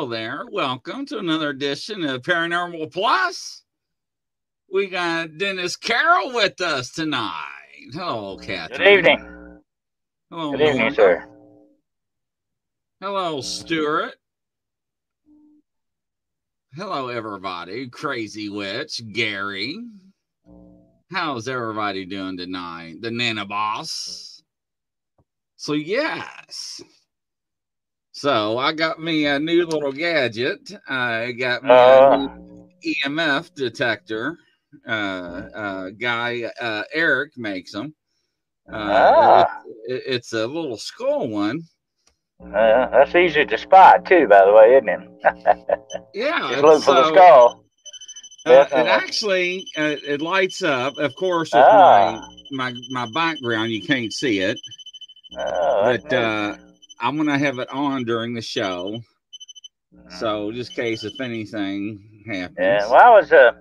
hello there. Welcome to another edition of Paranormal Plus. We got Dennis Carroll with us tonight. Hello, Catherine. Good evening. Hello, Good evening, Lorna. sir. Hello, Stuart. Hello, everybody. Crazy Witch, Gary. How's everybody doing tonight? The Nana Boss. So, yes. So, I got me a new little gadget. I got me a Uh, EMF detector. Uh, uh, guy uh, Eric makes them. Uh, Ah. it- it's a little skull one. uh, that's easy to spot too, by the way, isn't it? Yeah, Just look for the skull. Uh, it actually uh, it lights up. Of course, with Ah. my, my my background, you can't see it, Oh, but uh, I'm gonna have it on during the show. So just in case if anything happens. Yeah, well, I was uh,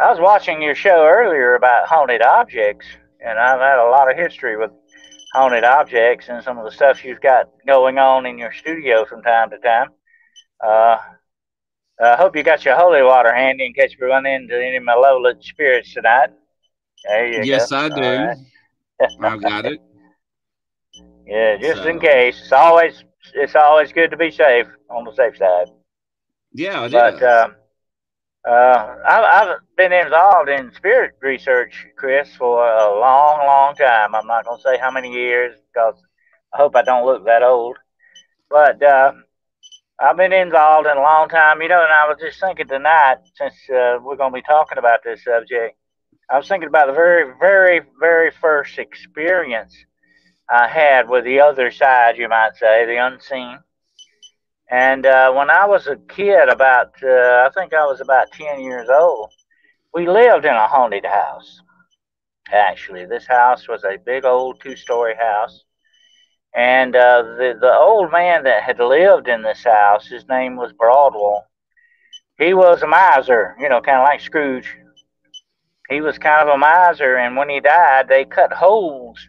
I was watching your show earlier about haunted objects, and I've had a lot of history with haunted objects and some of the stuff you've got going on in your studio from time to time. Uh, I hope you got your holy water handy in case we run into any malevolent spirits tonight. Yes, go. I do. right. I've got it. Yeah, just in case. It's always it's always good to be safe on the safe side. Yeah, it But uh, uh, I've, I've been involved in spirit research, Chris, for a long, long time. I'm not going to say how many years because I hope I don't look that old. But uh, I've been involved in a long time. You know, and I was just thinking tonight, since uh, we're going to be talking about this subject, I was thinking about the very, very, very first experience I had with the other side, you might say, the unseen. And uh, when I was a kid, about uh, I think I was about ten years old, we lived in a haunted house. Actually, this house was a big old two-story house, and uh, the the old man that had lived in this house, his name was Broadwell. He was a miser, you know, kind of like Scrooge. He was kind of a miser, and when he died, they cut holes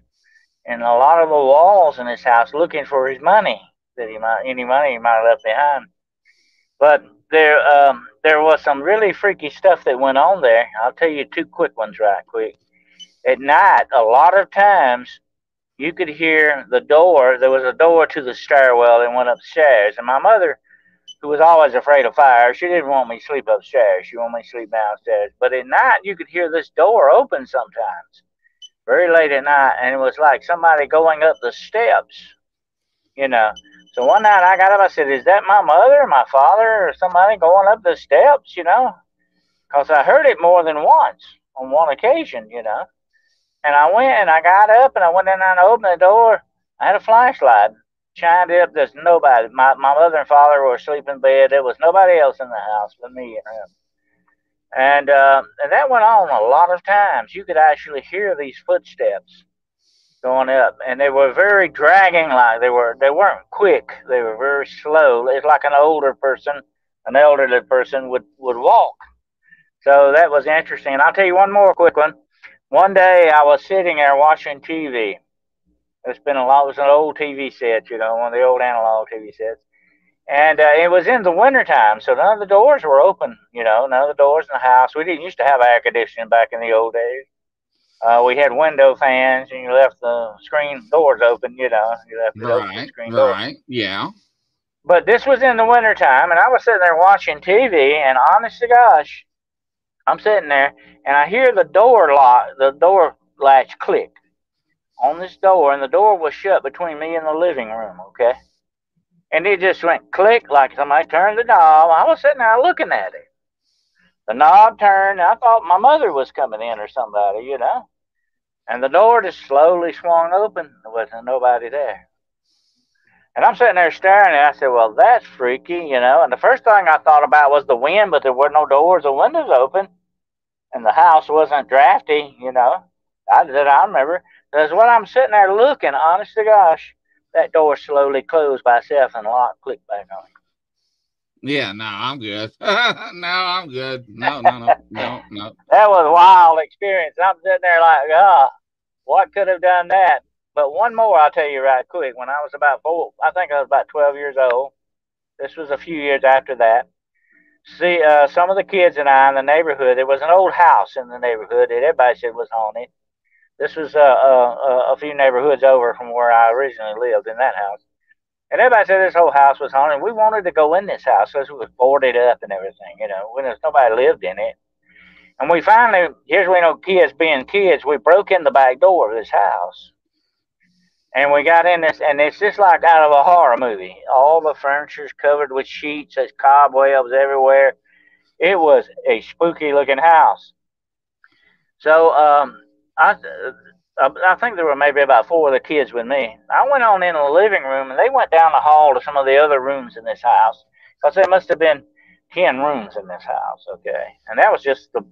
in a lot of the walls in his house looking for his money that he might any money he might have left behind. But there um, there was some really freaky stuff that went on there. I'll tell you two quick ones right quick. At night, a lot of times you could hear the door. There was a door to the stairwell that went upstairs, and my mother, who was always afraid of fire, she didn't want me to sleep upstairs. She wanted me to sleep downstairs. But at night, you could hear this door open sometimes, very late at night, and it was like somebody going up the steps, you know. So one night I got up, I said, Is that my mother, my father, or somebody going up the steps, you know? Because I heard it more than once on one occasion, you know. And I went and I got up and I went in and opened the door. I had a flashlight, shined it up. There's nobody. My, my mother and father were asleep in bed. There was nobody else in the house but me and him. And, uh, and that went on a lot of times. You could actually hear these footsteps going up, and they were very dragging. Like they were, they weren't quick. They were very slow. It's like an older person, an elderly person would would walk. So that was interesting. And I'll tell you one more quick one. One day I was sitting there watching TV. It's been a lot. It was an old TV set, you know, one of the old analog TV sets. And uh, it was in the wintertime, so none of the doors were open, you know, none of the doors in the house. We didn't used to have air conditioning back in the old days. Uh, we had window fans, and you left the screen doors open. You know, you left the open right, screen doors. right, yeah. But this was in the wintertime, and I was sitting there watching TV, and honest to gosh, I'm sitting there, and I hear the door lock, the door latch click on this door, and the door was shut between me and the living room. Okay, and it just went click like somebody turned the knob. I was sitting there looking at it. The knob turned. I thought my mother was coming in or somebody, you know. And the door just slowly swung open. There wasn't nobody there. And I'm sitting there staring and I said, Well, that's freaky, you know. And the first thing I thought about was the wind, but there were no doors or windows open. And the house wasn't drafty, you know. I did I remember. Because when I'm sitting there looking, honest to gosh, that door slowly closed by itself and lock clicked back on. Yeah, no, I'm good. no, I'm good. No, no, no, no, no. That was a wild experience. I'm sitting there like, ah, oh, what could have done that? But one more, I'll tell you right quick. When I was about four, I think I was about 12 years old. This was a few years after that. See, uh, some of the kids and I in the neighborhood, there was an old house in the neighborhood that everybody said was haunted. This was uh, uh, a few neighborhoods over from where I originally lived in that house. And everybody said this whole house was haunted. We wanted to go in this house because it was boarded up and everything, you know, when nobody lived in it. And we finally, here's we know kids being kids, we broke in the back door of this house. And we got in this, and it's just like out of a horror movie. All the furniture's covered with sheets, there's cobwebs everywhere. It was a spooky looking house. So um, I, I think there were maybe about four of the kids with me. I went on in the living room, and they went down the hall to some of the other rooms in this house because there must have been ten rooms in this house. Okay, and that was just the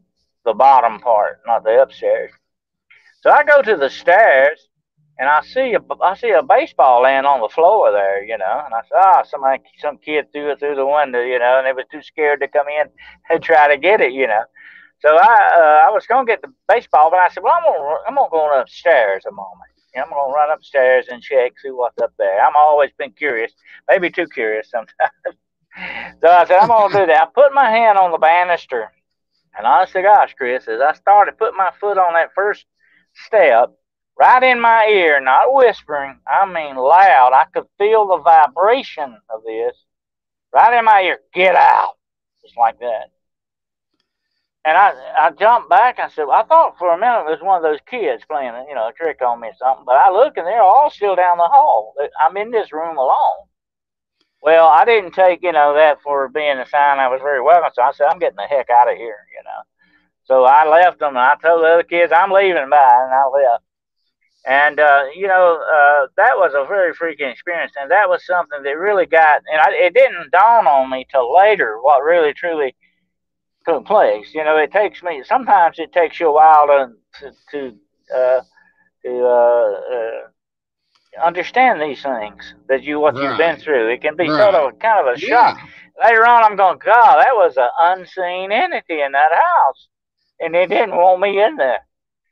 the bottom part, not the upstairs. So I go to the stairs, and I see a I see a baseball laying on the floor there, you know, and I said, ah, somebody some kid threw it through the window, you know, and they was too scared to come in and try to get it, you know. So I uh, I was gonna get the baseball, but I said, well, I'm gonna I'm gonna go upstairs a moment. I'm gonna run upstairs and check, see what's up there. I'm always been curious, maybe too curious sometimes. so I said, I'm gonna do that. I put my hand on the banister, and honest to gosh, Chris, as I started putting my foot on that first step, right in my ear, not whispering, I mean loud, I could feel the vibration of this right in my ear. Get out, just like that. And I, I jumped back. I said, well, I thought for a minute it was one of those kids playing, you know, a trick on me or something. But I look and they're all still down the hall. I'm in this room alone. Well, I didn't take, you know, that for being a sign I was very welcome. So I said, I'm getting the heck out of here, you know. So I left them and I told the other kids, I'm leaving by, and I left. And, uh, you know, uh, that was a very freaking experience. And that was something that really got, and I, it didn't dawn on me till later what really truly took place. You know, it takes me sometimes it takes you a while to to uh, to uh, uh, understand these things that you what right. you've been through. It can be right. sort of kind of a shock. Yeah. Later on, I'm going, God, that was an unseen entity in that house, and they didn't want me in there.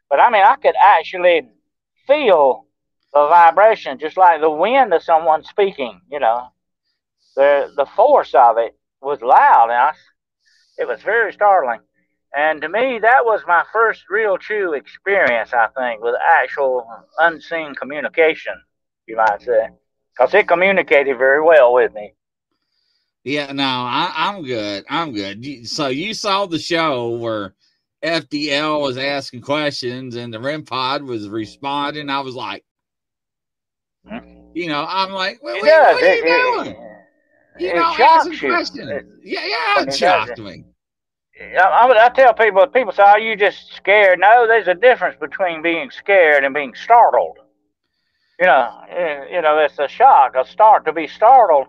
But I mean, I could actually feel the vibration, just like the wind of someone speaking. You know, the the force of it was loud, and I it was very startling. And to me, that was my first real true experience, I think, with actual unseen communication, you might say. Because it communicated very well with me. Yeah, no, I, I'm good. I'm good. So you saw the show where FDL was asking questions and the REM pod was responding. I was like, hmm? you know, I'm like, what, what, what are you doing? You know, asking questions. Yeah, yeah, it shocked me. I, I tell people, people say, "Are you just scared?" No, there's a difference between being scared and being startled. You know, eh, you know, it's a shock, a start. To be startled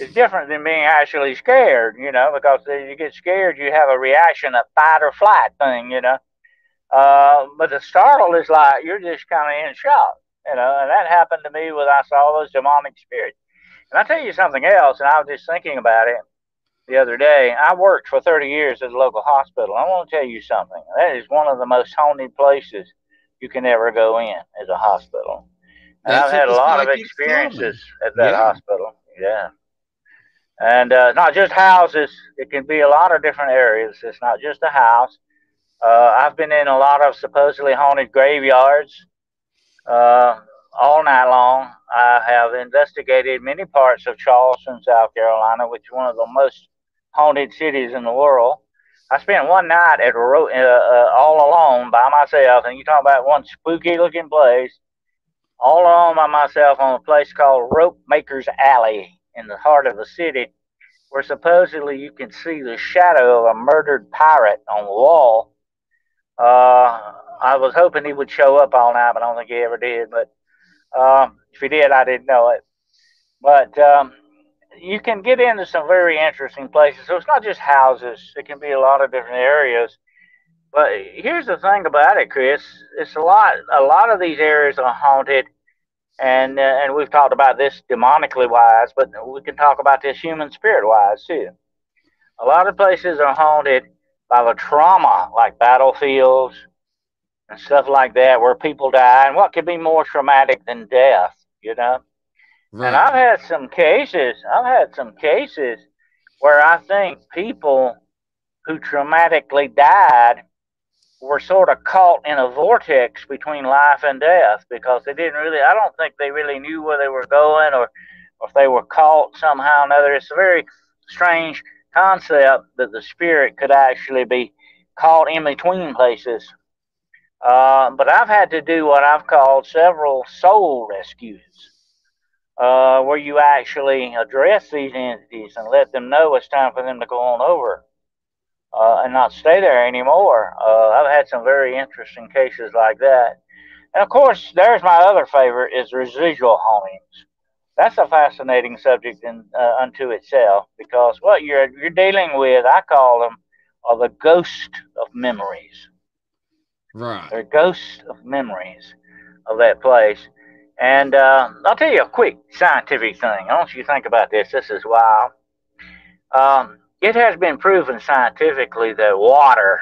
is different than being actually scared. You know, because if you get scared, you have a reaction, a fight or flight thing. You know, uh, but the startle is like you're just kind of in shock. You know, and that happened to me when I saw those demonic spirits. And I tell you something else, and I was just thinking about it the other day. I worked for 30 years at a local hospital. I want to tell you something. That is one of the most haunted places you can ever go in as a hospital. And I've had a lot of experiences at that yeah. hospital. Yeah. And uh, not just houses, it can be a lot of different areas. It's not just a house. Uh, I've been in a lot of supposedly haunted graveyards uh, all night long. I have investigated many parts of Charleston, South Carolina, which is one of the most haunted cities in the world. I spent one night at ro- uh, uh, all alone by myself, and you talk about one spooky looking place, all alone by myself on a place called Rope Maker's Alley in the heart of the city, where supposedly you can see the shadow of a murdered pirate on the wall. Uh, I was hoping he would show up all night, but I don't think he ever did. But um, if he did, I didn't know it. But um, you can get into some very interesting places. So it's not just houses; it can be a lot of different areas. But here's the thing about it, Chris. It's a lot. A lot of these areas are haunted, and uh, and we've talked about this demonically wise, but we can talk about this human spirit wise too. A lot of places are haunted by the trauma, like battlefields and stuff like that, where people die. And what could be more traumatic than death? You know. Right. And I've had some cases. I've had some cases where I think people who traumatically died were sort of caught in a vortex between life and death because they didn't really I don't think they really knew where they were going or, or if they were caught somehow or another. It's a very strange concept that the spirit could actually be caught in between places. Uh, but I've had to do what I've called several soul rescues, uh, where you actually address these entities and let them know it's time for them to go on over uh, and not stay there anymore. Uh, I've had some very interesting cases like that. And of course, there's my other favorite is residual hauntings. That's a fascinating subject in, uh, unto itself because what you're you're dealing with, I call them, are the ghost of memories. Right. They're ghosts of memories of that place. And uh, I'll tell you a quick scientific thing. I want you to think about this. This is wild. Um, it has been proven scientifically that water,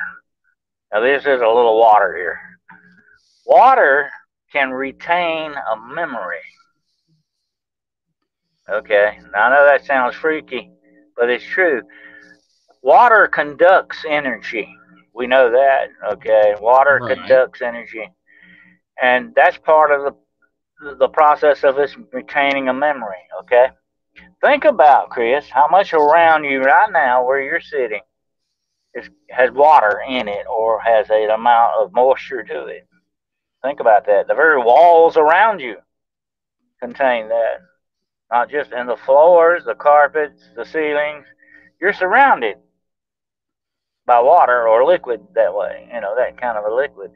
now this is a little water here, water can retain a memory. Okay, now I know that sounds freaky, but it's true. Water conducts energy. We know that. Okay, water right. conducts energy, and that's part of the the process of us retaining a memory. Okay, Think about, Chris, how much around you right now where you're sitting is, has water in it or has an amount of moisture to it. Think about that. The very walls around you contain that. Not just in the floors, the carpets, the ceilings. You're surrounded by water or liquid that way, you know, that kind of a liquid.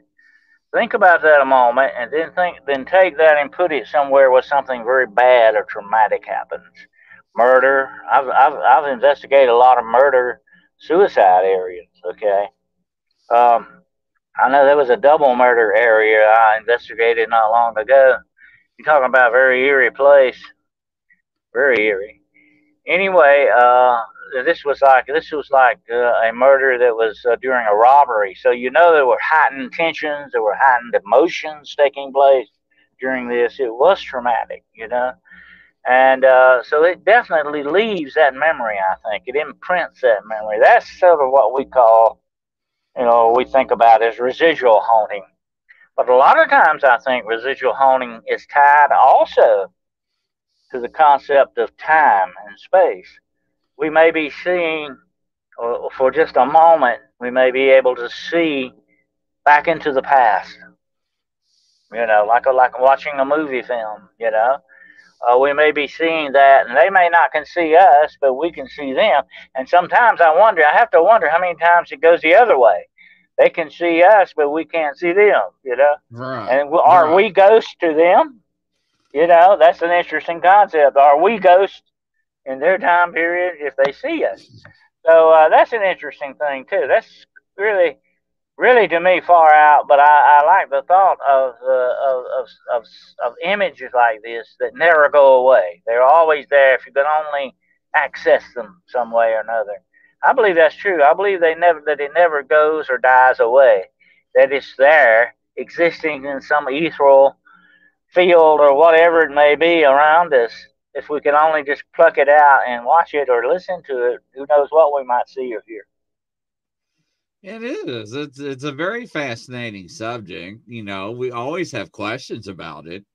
Think about that a moment and then think then take that and put it somewhere where something very bad or traumatic happens murder. I've, I've, I've investigated a lot of murder suicide areas. Okay. Um, I know there was a double murder area I investigated not long ago. You're talking about a very eerie place. Very eerie. Anyway, uh, this was like this was like uh, a murder that was uh, during a robbery. So you know there were heightened tensions, there were heightened emotions taking place during this. It was traumatic, you know. And uh, so it definitely leaves that memory, I think. It imprints that memory. That's sort of what we call, you know, we think about as residual haunting. But a lot of times I think residual haunting is tied also to the concept of time and space. We may be seeing, uh, for just a moment, we may be able to see back into the past. You know, like a, like watching a movie film, you know uh, we may be seeing that, and they may not can see us, but we can see them. And sometimes I wonder, I have to wonder how many times it goes the other way. They can see us, but we can't see them. You know, right. and are right. we ghosts to them? You know, that's an interesting concept. Are we ghosts in their time period if they see us? So uh, that's an interesting thing too. That's really really to me far out, but I, I like the thought of, uh, of, of, of, of, images like this that never go away. They're always there if you can only access them some way or another. I believe that's true. I believe they never that it never goes or dies away. That it's there, existing in some ethereal field or whatever it may be around us. If we can only just pluck it out and watch it or listen to it, who knows what we might see or hear. It is. It's it's a very fascinating subject. You know, we always have questions about it.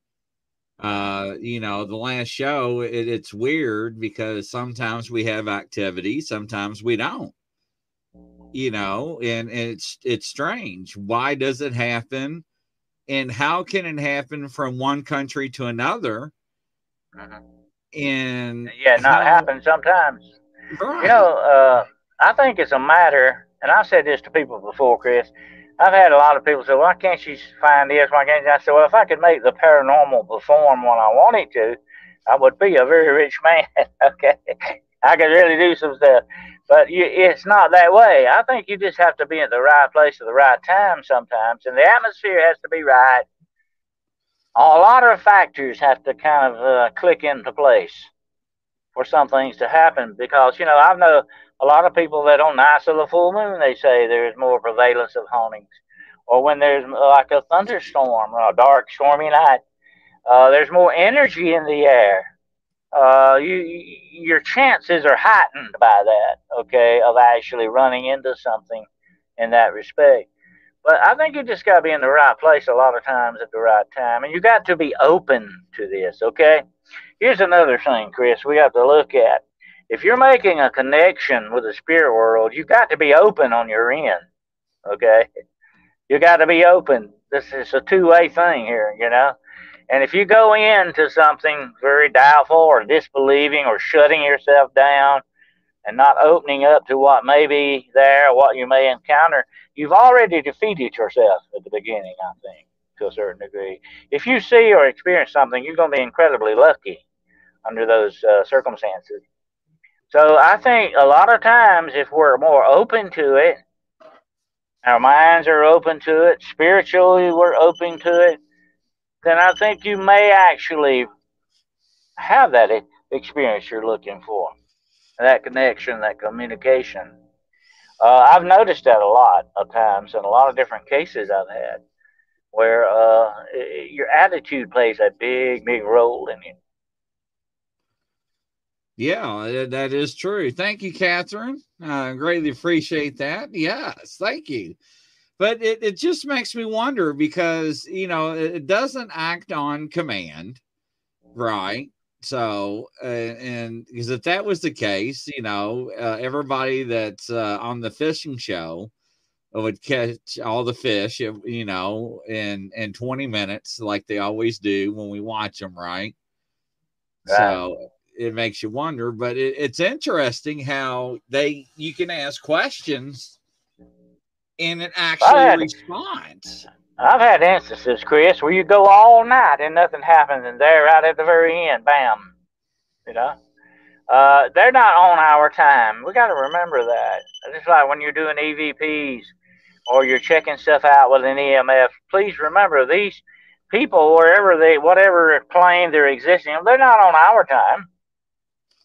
Uh, you know, the last show, it, it's weird because sometimes we have activity, sometimes we don't. You know, and, and it's it's strange. Why does it happen? And how can it happen from one country to another? Mm-hmm. And yeah, not how, happen sometimes. Right. You know, uh, I think it's a matter, and I've said this to people before, Chris. I've had a lot of people say, "Why can't you find this? Why can't you?" I said, "Well, if I could make the paranormal perform when I wanted to, I would be a very rich man. okay, I could really do some stuff." But you, it's not that way. I think you just have to be at the right place at the right time sometimes, and the atmosphere has to be right. A lot of factors have to kind of uh, click into place for some things to happen because you know I know a lot of people that on nights of the full moon they say there's more prevalence of hauntings, or when there's like a thunderstorm or a dark stormy night, uh, there's more energy in the air. Uh, you, your chances are heightened by that, okay, of actually running into something in that respect. But I think you just got to be in the right place a lot of times at the right time, and you got to be open to this, okay? Here's another thing, Chris, we have to look at. If you're making a connection with the spirit world, you've got to be open on your end. Okay? You got to be open. This is a two way thing here, you know? And if you go into something very doubtful or disbelieving or shutting yourself down and not opening up to what may be there, what you may encounter, you've already defeated yourself at the beginning, I think, to a certain degree. If you see or experience something, you're going to be incredibly lucky under those uh, circumstances. So I think a lot of times, if we're more open to it, our minds are open to it, spiritually we're open to it, then I think you may actually have that experience you're looking for, that connection, that communication. Uh, I've noticed that a lot of times in a lot of different cases I've had, where uh, your attitude plays a big, big role in it. Yeah, that is true. Thank you, Catherine. I greatly appreciate that. Yes, thank you. But it, it just makes me wonder because, you know, it doesn't act on command, right? So, uh, and because if that was the case, you know, uh, everybody that's uh, on the fishing show would catch all the fish, you know, in in 20 minutes, like they always do when we watch them, right? right. So it makes you wonder. But it, it's interesting how they you can ask questions and it actually responds. I've had instances, Chris, where you go all night and nothing happens, and there, right at the very end, bam. You know, uh, they're not on our time. We got to remember that. Just like when you're doing EVPs or you're checking stuff out with an EMF, please remember these people, wherever they, whatever plane they're existing, they're not on our time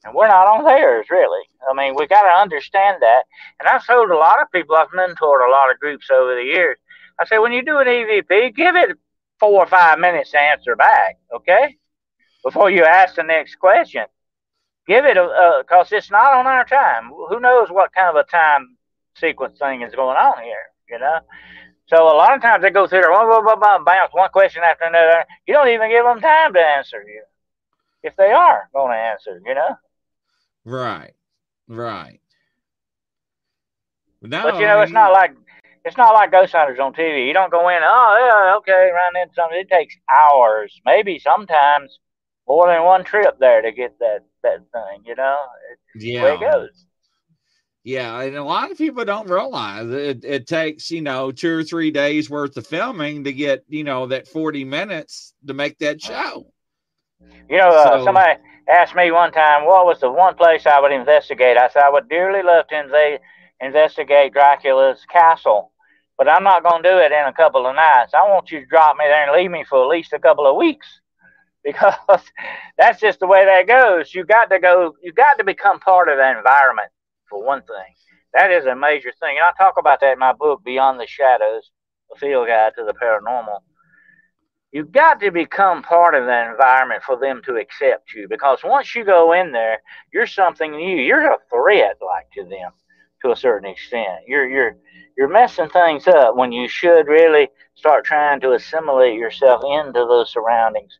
and we're not on theirs really. I mean, we got to understand that. And I've told a lot of people, I've mentored a lot of groups over the years. I say, when you do an EVP, give it four or five minutes to answer back, okay? Before you ask the next question, give it a because it's not on our time. Who knows what kind of a time sequence thing is going on here, you know? So a lot of times they go through there, blah, blah, blah, blah, bounce one question after another. You don't even give them time to answer you if they are going to answer, you know? Right. Right. No, but you know, it's not like it's not like Ghost Hunters on TV. You don't go in, oh yeah, okay, run into something. It takes hours, maybe sometimes more than one trip there to get that that thing. You know, it's yeah. way it goes. Yeah, and a lot of people don't realize it, it takes, you know, two or three days worth of filming to get, you know, that 40 minutes to make that show. You know, uh, so, somebody asked me one time what was the one place I would investigate. I said I would dearly love to inv- investigate Dracula's castle, but I'm not going to do it in a couple of nights. I want you to drop me there and leave me for at least a couple of weeks because that's just the way that goes. You got to go. You got to become part of the environment for one thing. That is a major thing, and I talk about that in my book, Beyond the Shadows: A Field Guide to the Paranormal You've got to become part of that environment for them to accept you because once you go in there, you're something new. You're a threat like to them to a certain extent. You're you're you're messing things up when you should really start trying to assimilate yourself into those surroundings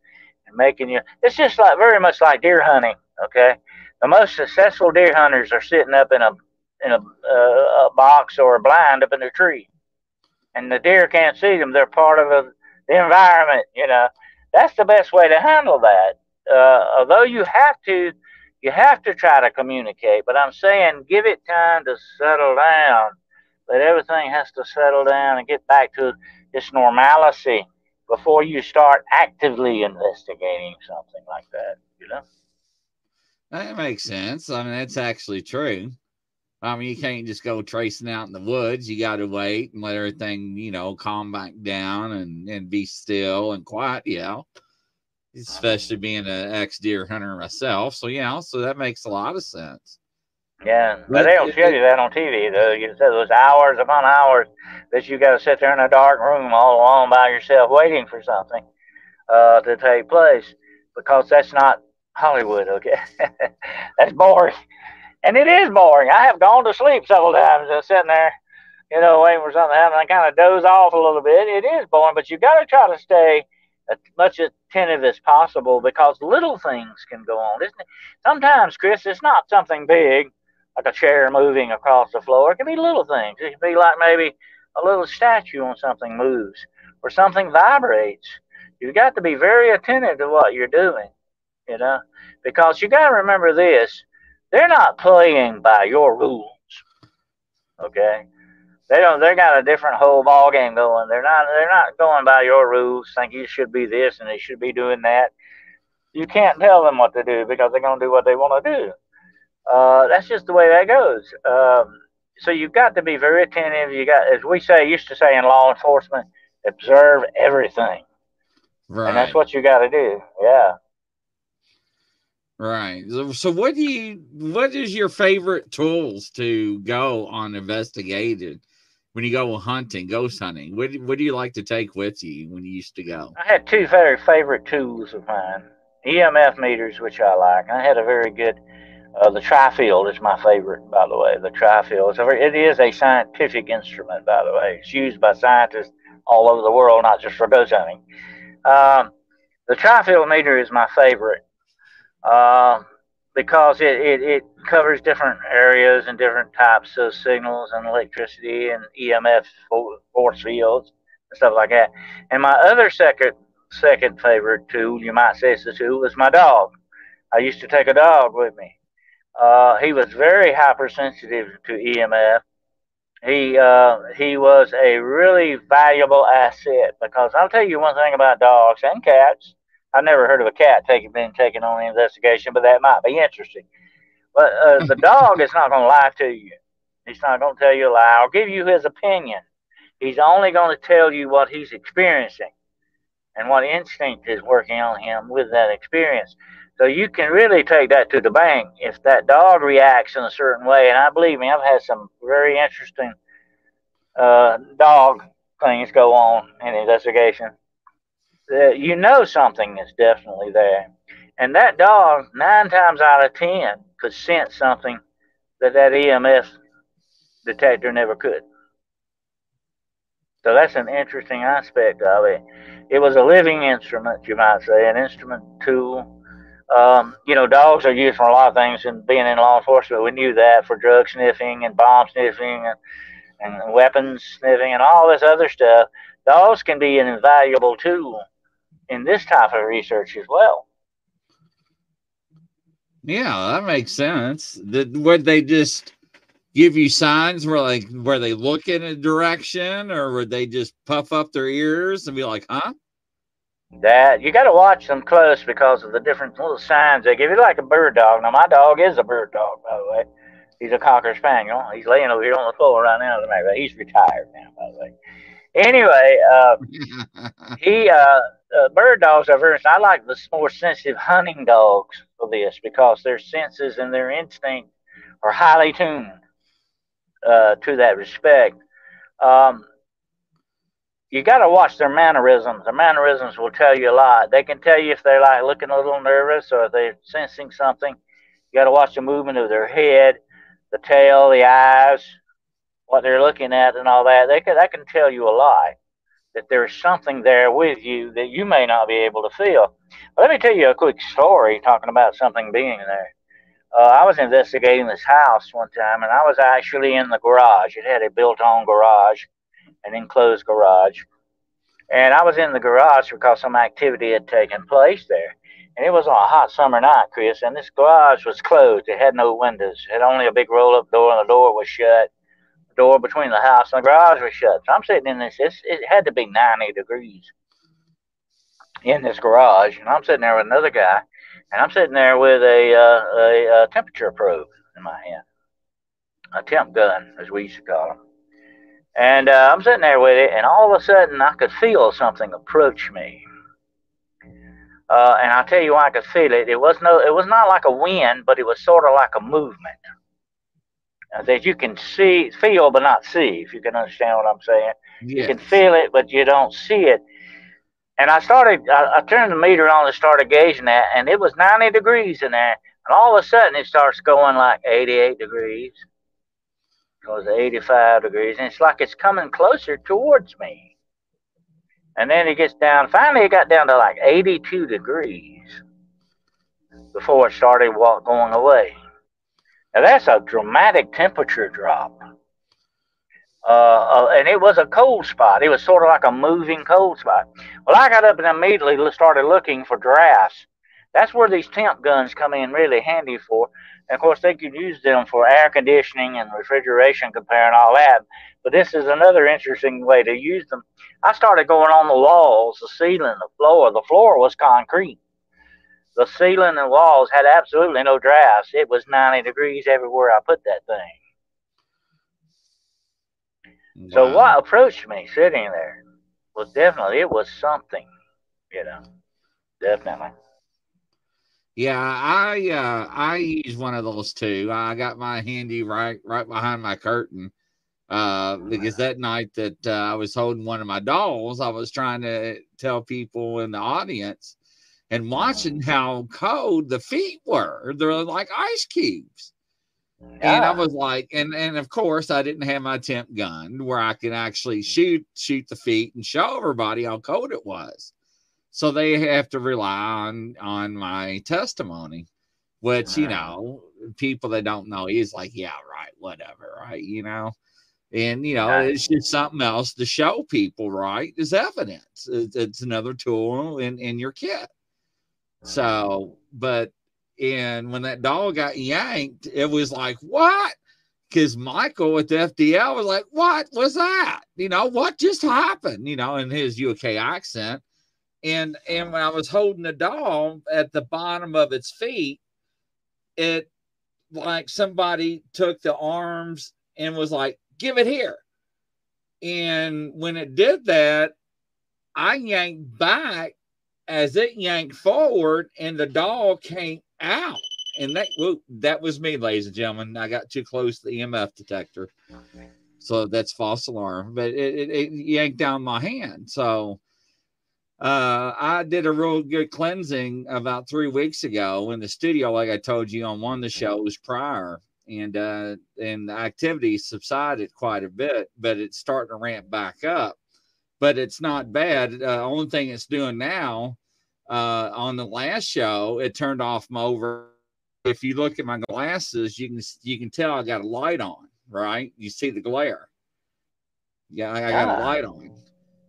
and making you it's just like very much like deer hunting, okay? The most successful deer hunters are sitting up in a in a, uh, a box or a blind up in a tree. And the deer can't see them. They're part of a the environment, you know. That's the best way to handle that. Uh, although you have to you have to try to communicate. But I'm saying give it time to settle down. That everything has to settle down and get back to this normalcy before you start actively investigating something like that. You know. That makes sense. I mean, that's actually true. I mean, you can't just go tracing out in the woods. You got to wait and let everything, you know, calm back down and, and be still and quiet. Yeah. Especially being an ex deer hunter myself. So, yeah, so that makes a lot of sense. Yeah, but they don't show you that on TV, though. You said those hours upon hours that you got to sit there in a dark room all alone by yourself waiting for something uh, to take place because that's not Hollywood, okay? that's boring and it is boring. I have gone to sleep several times just sitting there, you know, waiting for something to happen. I kind of doze off a little bit. It is boring, but you got to try to stay as much attentive as possible because little things can go on, isn't it? Sometimes, Chris, it's not something big like a chair moving across the floor. It can be little things. It can be like maybe a little statue on something moves or something vibrates. You've got to be very attentive to what you're doing, you know, because you got to remember this they're not playing by your rules. Okay, they don't. They got a different whole ball game going. They're not. They're not going by your rules. Think you should be this and they should be doing that. You can't tell them what to do because they're gonna do what they want to do. Uh, that's just the way that goes. Um, so you've got to be very attentive. You got, as we say, used to say in law enforcement, observe everything. Right. And that's what you got to do. Yeah. Right. So, what do you? What is your favorite tools to go on investigated when you go hunting, ghost hunting? What What do you like to take with you when you used to go? I had two very favorite tools of mine: EMF meters, which I like. I had a very good. Uh, the Trifield is my favorite, by the way. The Trifield is a, it is a scientific instrument, by the way. It's used by scientists all over the world, not just for ghost hunting. Um, the Trifield meter is my favorite uh, because it, it, it covers different areas and different types of signals and electricity and EMF force fields and stuff like that. And my other second second favorite tool, you might say it's a tool, is my dog. I used to take a dog with me. Uh, he was very hypersensitive to EMF. He uh, he was a really valuable asset because I'll tell you one thing about dogs and cats. I never heard of a cat taking being taken on the investigation, but that might be interesting. But uh, the dog is not going to lie to you. He's not going to tell you a lie or give you his opinion. He's only going to tell you what he's experiencing and what instinct is working on him with that experience. So you can really take that to the bank if that dog reacts in a certain way. And I believe me, I've had some very interesting uh, dog things go on in the investigation that you know something is definitely there. And that dog, nine times out of ten, could sense something that that EMF detector never could. So that's an interesting aspect of it. It was a living instrument, you might say, an instrument tool. Um, you know, dogs are used for a lot of things, and being in law enforcement, we knew that for drug sniffing and bomb sniffing and, and weapons sniffing and all this other stuff. Dogs can be an invaluable tool in this type of research as well. Yeah, that makes sense. That would they just give you signs where like where they look in a direction, or would they just puff up their ears and be like, "Huh"? That you got to watch them close because of the different little signs they give you, like a bird dog. Now, my dog is a bird dog, by the way. He's a cocker spaniel. He's laying over here on the floor right now. He's retired now, by the way. Anyway, uh, he uh, uh, bird dogs are very. I like the more sensitive hunting dogs for this because their senses and their instinct are highly tuned uh, to that respect. Um, you got to watch their mannerisms. Their mannerisms will tell you a lot. They can tell you if they're like looking a little nervous or if they're sensing something. You got to watch the movement of their head, the tail, the eyes, what they're looking at, and all that. They can that can tell you a lot that there's something there with you that you may not be able to feel. But let me tell you a quick story talking about something being there. Uh, I was investigating this house one time, and I was actually in the garage. It had a built-on garage, an enclosed garage, and I was in the garage because some activity had taken place there. And it was on a hot summer night, Chris, and this garage was closed. It had no windows. It had only a big roll up door, and the door was shut. Door between the house and the garage was shut. So I'm sitting in this, it had to be 90 degrees in this garage, and I'm sitting there with another guy, and I'm sitting there with a, uh, a, a temperature probe in my hand, a temp gun, as we used to call them. And uh, I'm sitting there with it, and all of a sudden I could feel something approach me. Uh, and I'll tell you why I could feel it. It was no, it was not like a wind, but it was sort of like a movement that you can see, feel, but not see. If you can understand what I'm saying, yes. you can feel it, but you don't see it. And I started, I, I turned the meter on and started gauging that, and it was 90 degrees in there. And all of a sudden, it starts going like 88 degrees, goes 85 degrees, and it's like it's coming closer towards me. And then it gets down, finally, it got down to like 82 degrees before it started walk, going away. Now, that's a dramatic temperature drop. Uh, uh, and it was a cold spot. It was sort of like a moving cold spot. Well, I got up and immediately started looking for drafts. That's where these temp guns come in really handy for. And of course, they could use them for air conditioning and refrigeration, comparing all that. But this is another interesting way to use them. I started going on the walls, the ceiling, the floor. The floor was concrete. The ceiling and walls had absolutely no drafts. It was 90 degrees everywhere I put that thing. Wow. So what approached me sitting there was definitely it was something, you know, definitely. Yeah, I uh, I use one of those too. I got my handy right right behind my curtain uh, because that night that uh, I was holding one of my dolls, I was trying to tell people in the audience and watching how cold the feet were. They're like ice cubes. Yeah. And I was like, and and of course I didn't have my temp gun where I could actually shoot shoot the feet and show everybody how cold it was. So they have to rely on on my testimony, which you uh-huh. know people that don't know he's like, yeah, right, whatever, right, you know. And you know, it's just something else to show people, right? Is evidence. It's, it's another tool in in your kit. So, but and when that dog got yanked, it was like, what? Because Michael at the FDL was like, what was that? You know, what just happened? You know, in his UK accent. And and when I was holding the dog at the bottom of its feet, it like somebody took the arms and was like, give it here. And when it did that, I yanked back as it yanked forward, and the dog came out. And that whoop, that was me, ladies and gentlemen. I got too close to the EMF detector. So that's false alarm. But it, it, it yanked down my hand. So uh, I did a real good cleansing about three weeks ago in the studio, like I told you on one of the shows prior. And uh, and the activity subsided quite a bit, but it's starting to ramp back up. But it's not bad. Uh, only thing it's doing now uh, on the last show, it turned off my over. If you look at my glasses, you can you can tell I got a light on, right? You see the glare. Yeah, I, I got a ah. light on.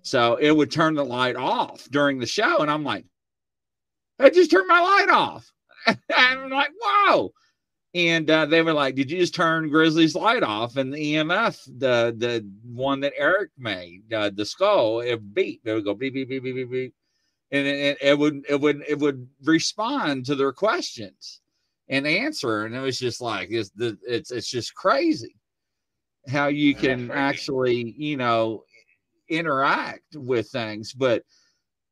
So it would turn the light off during the show, and I'm like, I just turned my light off. and I'm like, whoa. And uh, they were like, "Did you just turn Grizzly's light off?" And the EMF, the the one that Eric made, uh, the skull, it beat. It would go beep beep beep beep beep beep. And it, it, would it would it would respond to their questions and answer. And it was just like it's it's it's just crazy how you can actually you know interact with things. But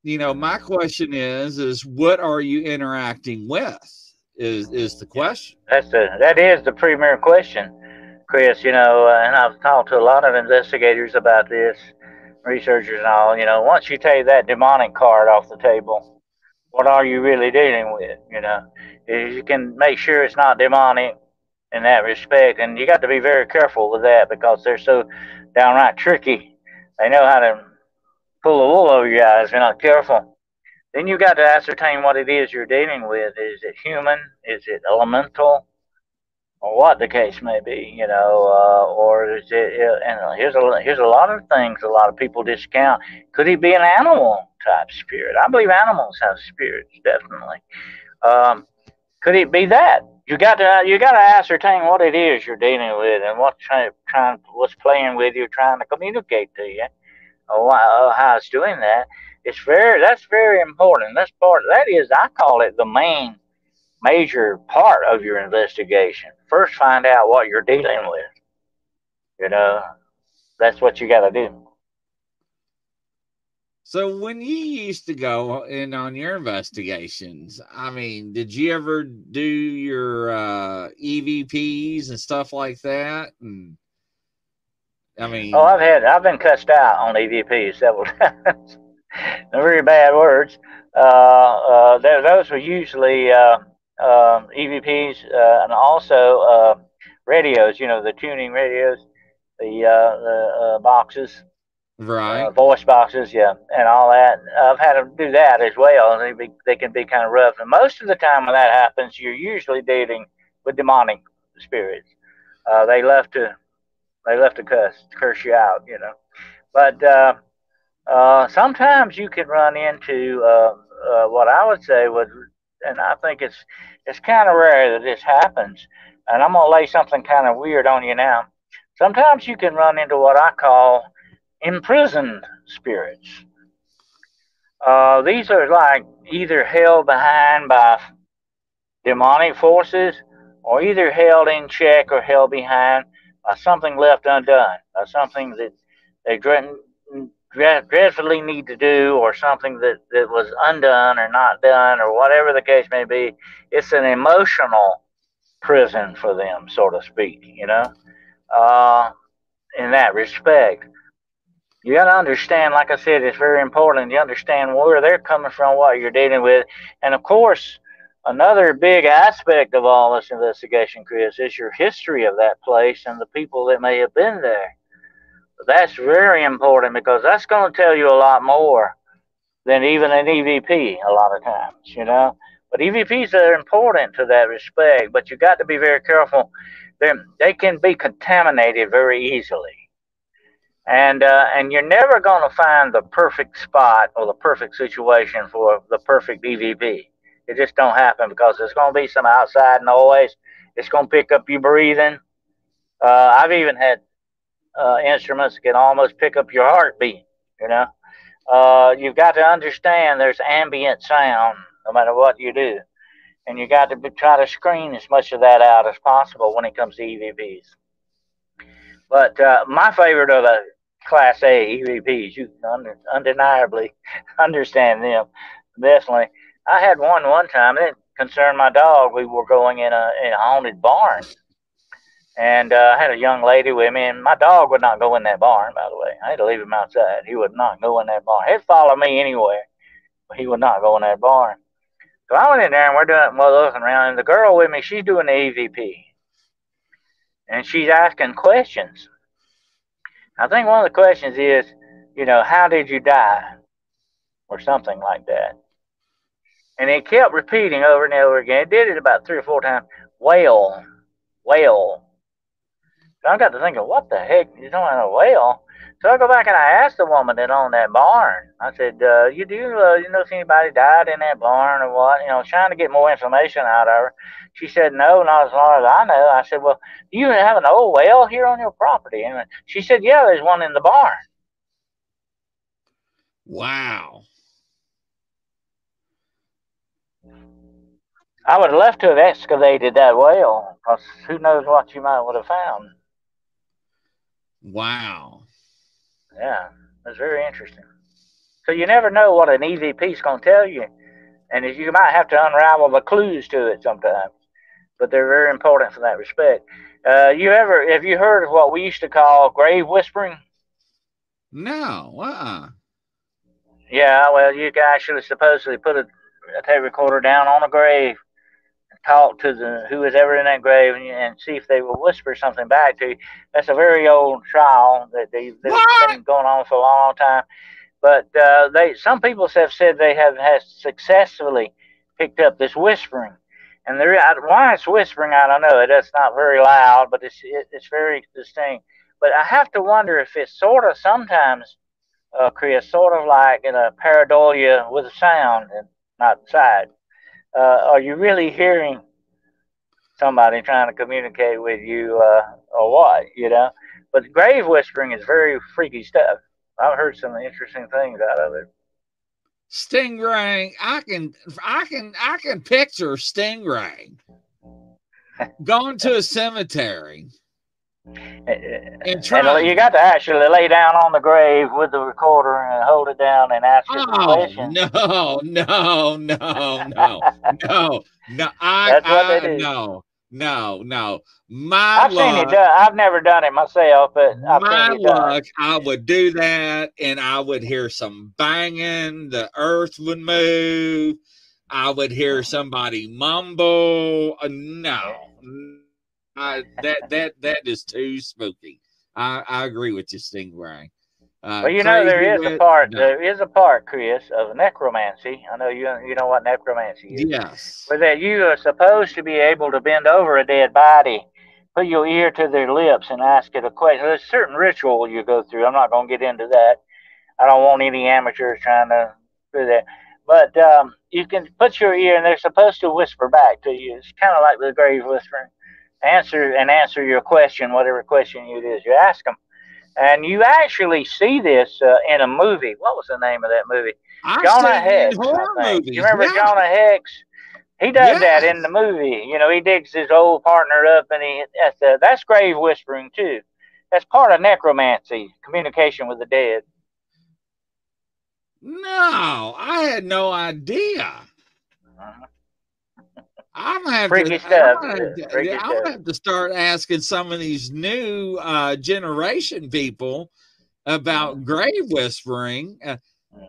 you know my question is is what are you interacting with is is the question that's the that is the premier question chris you know uh, and i've talked to a lot of investigators about this researchers and all, you know, once you take that demonic card off the table, what are you really dealing with? You know, if you can make sure it's not demonic in that respect, and you got to be very careful with that because they're so downright tricky. They know how to pull the wool over your eyes if you're not careful. Then you got to ascertain what it is you're dealing with. Is it human? Is it elemental? or what the case may be, you know, uh, or is it? And here's a here's a lot of things a lot of people discount. Could he be an animal type spirit? I believe animals have spirits, definitely. Um, could it be that? You got to you got to ascertain what it is you're dealing with and what's trying, trying what's playing with you, trying to communicate to you, or how it's doing that. It's very that's very important. That's part that is I call it the main major part of your investigation. First, find out what you're dealing with. You know, that's what you got to do. So, when you used to go in on your investigations, I mean, did you ever do your uh, EVPs and stuff like that? And I mean, oh, I've had I've been cussed out on EVPs several times. Very bad words. Uh, uh, those were usually uh, um, EVPs uh, and also uh, radios. You know, the tuning radios, the uh, the boxes, right? voice boxes, yeah, and all that. I've had to do that as well. They be, they can be kind of rough. And most of the time when that happens, you're usually dealing with demonic spirits. they love to they love to cuss curse you out, you know. But uh, sometimes you can run into uh, uh, what I would say would, and I think it's it's kind of rare that this happens. And I'm gonna lay something kind of weird on you now. Sometimes you can run into what I call imprisoned spirits. Uh, these are like either held behind by demonic forces, or either held in check or held behind by something left undone, by something that they dreadfully need to do or something that, that was undone or not done or whatever the case may be. It's an emotional prison for them, so to speak, you know, uh, in that respect. You got to understand, like I said, it's very important. You understand where they're coming from, what you're dealing with. And of course, another big aspect of all this investigation, Chris, is your history of that place and the people that may have been there that's very important because that's going to tell you a lot more than even an EVP a lot of times, you know. But EVPs are important to that respect, but you got to be very careful. They they can be contaminated very easily, and uh, and you're never going to find the perfect spot or the perfect situation for the perfect EVP. It just don't happen because there's going to be some outside noise. It's going to pick up you breathing. Uh, I've even had uh, instruments can almost pick up your heartbeat. You know, uh, you've got to understand there's ambient sound no matter what you do, and you got to be, try to screen as much of that out as possible when it comes to EVPs. But uh, my favorite of the Class A EVPs, you can undeniably understand them. Definitely, I had one one time. It concerned my dog. We were going in a, in a haunted barn and uh, I had a young lady with me, and my dog would not go in that barn, by the way. I had to leave him outside. He would not go in that barn. He'd follow me anywhere, but he would not go in that barn. So I went in there, and we're doing, well, looking around, and the girl with me, she's doing the EVP. And she's asking questions. I think one of the questions is, you know, how did you die? Or something like that. And it kept repeating over and over again. It did it about three or four times. Well, well, I got to thinking, what the heck? You don't have a whale? So I go back and I asked the woman that owned that barn. I said, uh, "You do uh, you know if anybody died in that barn or what?" You know, trying to get more information out of her. She said, "No, not as far as I know." I said, "Well, do you have an old well here on your property?" And she said, "Yeah, there's one in the barn." Wow. I would have left to have excavated that well, because who knows what you might would have found. Wow. Yeah, that's very interesting. So you never know what an EVP is going to tell you, and you might have to unravel the clues to it sometimes. But they're very important for that respect. Uh, you ever have you heard of what we used to call grave whispering? No. Uh. Yeah. Well, you guys should have supposedly put a, a tape recorder down on a grave talk to the who was ever in that grave and, and, see if they will whisper something back to you. That's a very old trial that they, that's been going on for a long, long time. But uh, they some people have said they have has successfully picked up this whispering, And there, why it's whispering, I don't know. It's not very loud, but it's it, it's very distinct. But I have to wonder if it's sort of sometimes, uh, Chris, sort of like in a pareidolia with a sound and not sight. Uh, are you really hearing somebody trying to communicate with you uh, or what? You know. But grave whispering is very freaky stuff. I've heard some interesting things out of it. Stingray, I can, I can, I can picture Stingray going to a cemetery. Eh, eh, and, trying, and you got to actually lay down on the grave with the recorder and hold it down and ask it oh, question. No, no, no, no, no, no. I, That's what I, they do. no, no, no. My I've luck, seen it done. I've never done it myself, but I've my seen it luck, I would do that, and I would hear some banging. The earth would move. I would hear mm. somebody mumble. Uh, no, mm. That that that is too spooky. I, I agree with you, Stingray. Uh, well, you know there is a part. No. There is a part, Chris, of necromancy. I know you. You know what necromancy is. Yes. Where that you are supposed to be able to bend over a dead body, put your ear to their lips, and ask it a question. There's a certain ritual you go through. I'm not going to get into that. I don't want any amateurs trying to do that. But um, you can put your ear, and they're supposed to whisper back to you. It's kind of like the grave whispering. Answer and answer your question, whatever question it is you ask them and you actually see this uh, in a movie. What was the name of that movie? I Jonah Hex. You remember yeah. Jonah Hex? He does that in the movie. You know, he digs his old partner up, and he that's, uh, that's grave whispering too. That's part of necromancy, communication with the dead. No, I had no idea. Uh-huh. I'm gonna have Freaky to. Stuff. I'm gonna, have to, I'm gonna have to start asking some of these new uh, generation people about mm-hmm. grave whispering. Uh,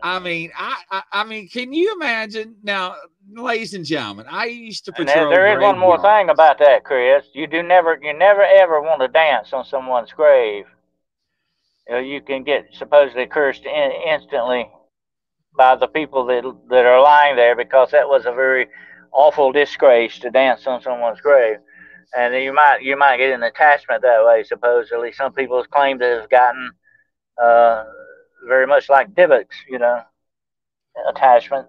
I mm-hmm. mean, I, I, I mean, can you imagine now, ladies and gentlemen? I used to patrol. there is one more thing about that, Chris. You do never, you never ever want to dance on someone's grave. You, know, you can get supposedly cursed in, instantly by the people that that are lying there because that was a very awful disgrace to dance on someone's grave. And you might you might get an attachment that way. Supposedly, some people claim to have gotten uh, very much like Dybbuk's, you know, attachment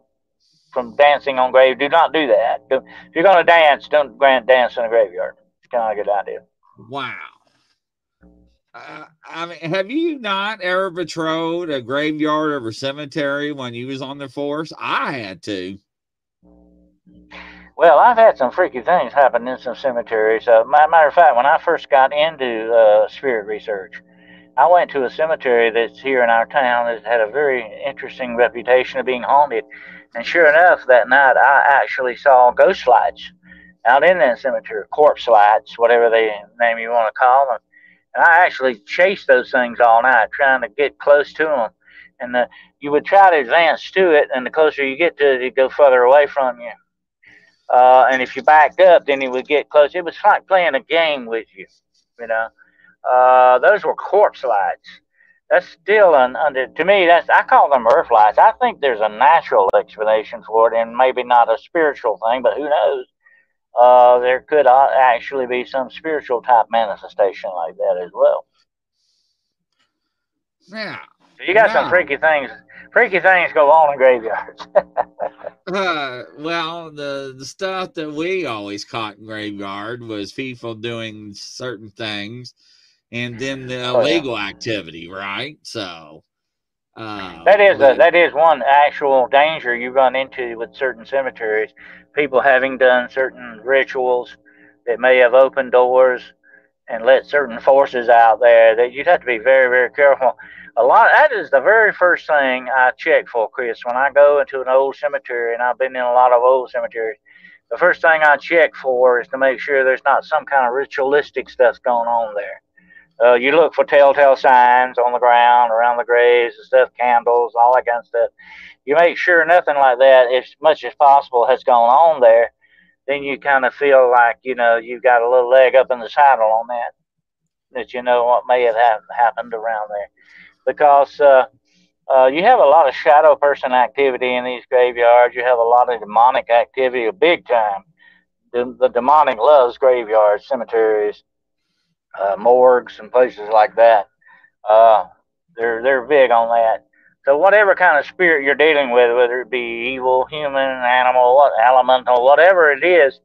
from dancing on grave. Do not do that. If you're going to dance, don't grant dance in a graveyard. It's kind of a good idea. Wow. Uh, I mean, have you not ever patrolled a graveyard or a cemetery when you was on the force? I had to. Well, I've had some freaky things happen in some cemeteries. Uh, matter of fact, when I first got into uh, spirit research, I went to a cemetery that's here in our town that had a very interesting reputation of being haunted. And sure enough, that night I actually saw ghost lights out in that cemetery, corpse lights, whatever they name you want to call them. And I actually chased those things all night, trying to get close to them. And the, you would try to advance to it, and the closer you get to it, it go further away from you. Uh, and if you backed up, then he would get close. It was like playing a game with you, you know. Uh, those were corpse lights. That's still an under to me. That's I call them earth lights. I think there's a natural explanation for it, and maybe not a spiritual thing, but who knows? Uh, there could uh, actually be some spiritual type manifestation like that as well. Yeah. So you got some freaky things. Freaky things go on in graveyards. Uh, well, the the stuff that we always caught in graveyard was people doing certain things, and then the oh, illegal yeah. activity, right? So uh, that is but, a, that is one actual danger you run into with certain cemeteries. People having done certain rituals that may have opened doors and let certain forces out there that you'd have to be very very careful a lot that is the very first thing I check for, Chris. When I go into an old cemetery, and I've been in a lot of old cemeteries, the first thing I check for is to make sure there's not some kind of ritualistic stuff going on there. Uh, you look for telltale signs on the ground, around the graves and stuff, candles, all that kind of stuff. You make sure nothing like that, as much as possible, has gone on there. Then you kind of feel like you know you've got a little leg up in the saddle on that. That you know what may have happened around there because uh, uh, you have a lot of shadow person activity in these graveyards. You have a lot of demonic activity, big time, the, the demonic loves graveyards, cemeteries, uh, morgues, and places like that. Uh, they're they're big on that. So whatever kind of spirit you're dealing with, whether it be evil, human, animal, what elemental, whatever it is,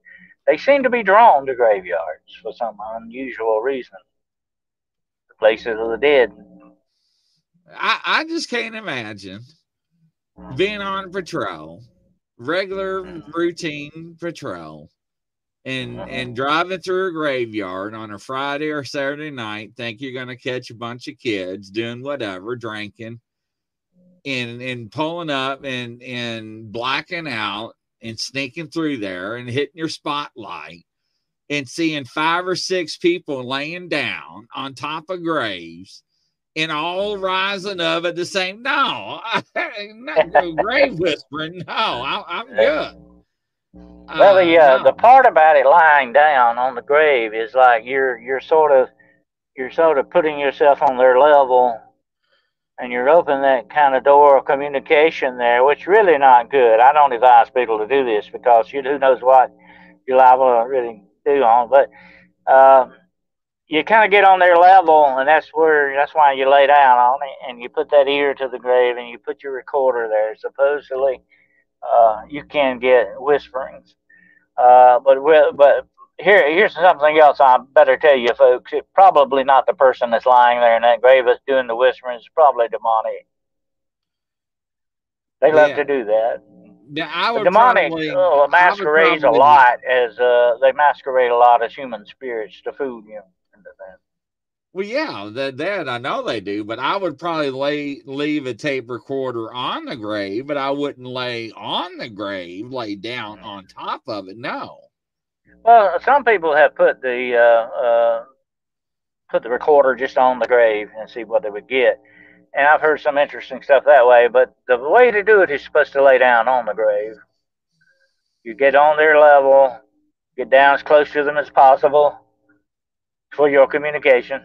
they seem to be drawn to graveyards for some unusual reason. The places of the dead. I, I just can't imagine being on patrol, regular routine patrol, and and driving through a graveyard on a Friday or Saturday night, think you're gonna catch a bunch of kids doing whatever, drinking, and and pulling up and and blacking out and sneaking through there and hitting your spotlight and seeing five or six people laying down on top of graves and all rising up at the same no not grave whispering no I, i'm good Well, the uh, no. the part about it lying down on the grave is like you're you're sort of you're sort of putting yourself on their level, and you're opening that kind of door of communication there, which really not good. I don't advise people to do this because you who knows what you're liable to really do on, but. Um, you kind of get on their level, and that's where that's why you lay down on it, and you put that ear to the grave, and you put your recorder there. Supposedly, uh, you can get whisperings. Uh, but but here here's something else I better tell you, folks. It probably not the person that's lying there in that grave that's doing the whispering. It's probably demonic. They love Yeah. to do that. Yeah, I The demonic probably, uh, masquerades a lot as uh, they masquerade a lot as human spirits to fool you. Into that. Well, yeah, that that I know they do, but I would probably lay leave a tape recorder on the grave, but I wouldn't lay on the grave, lay down on top of it. No. Well, some people have put the uh, uh, put the recorder just on the grave and see what they would get, and I've heard some interesting stuff that way. But the way to do it is supposed to lay down on the grave. You get on their level, get down as close to them as possible for your communication.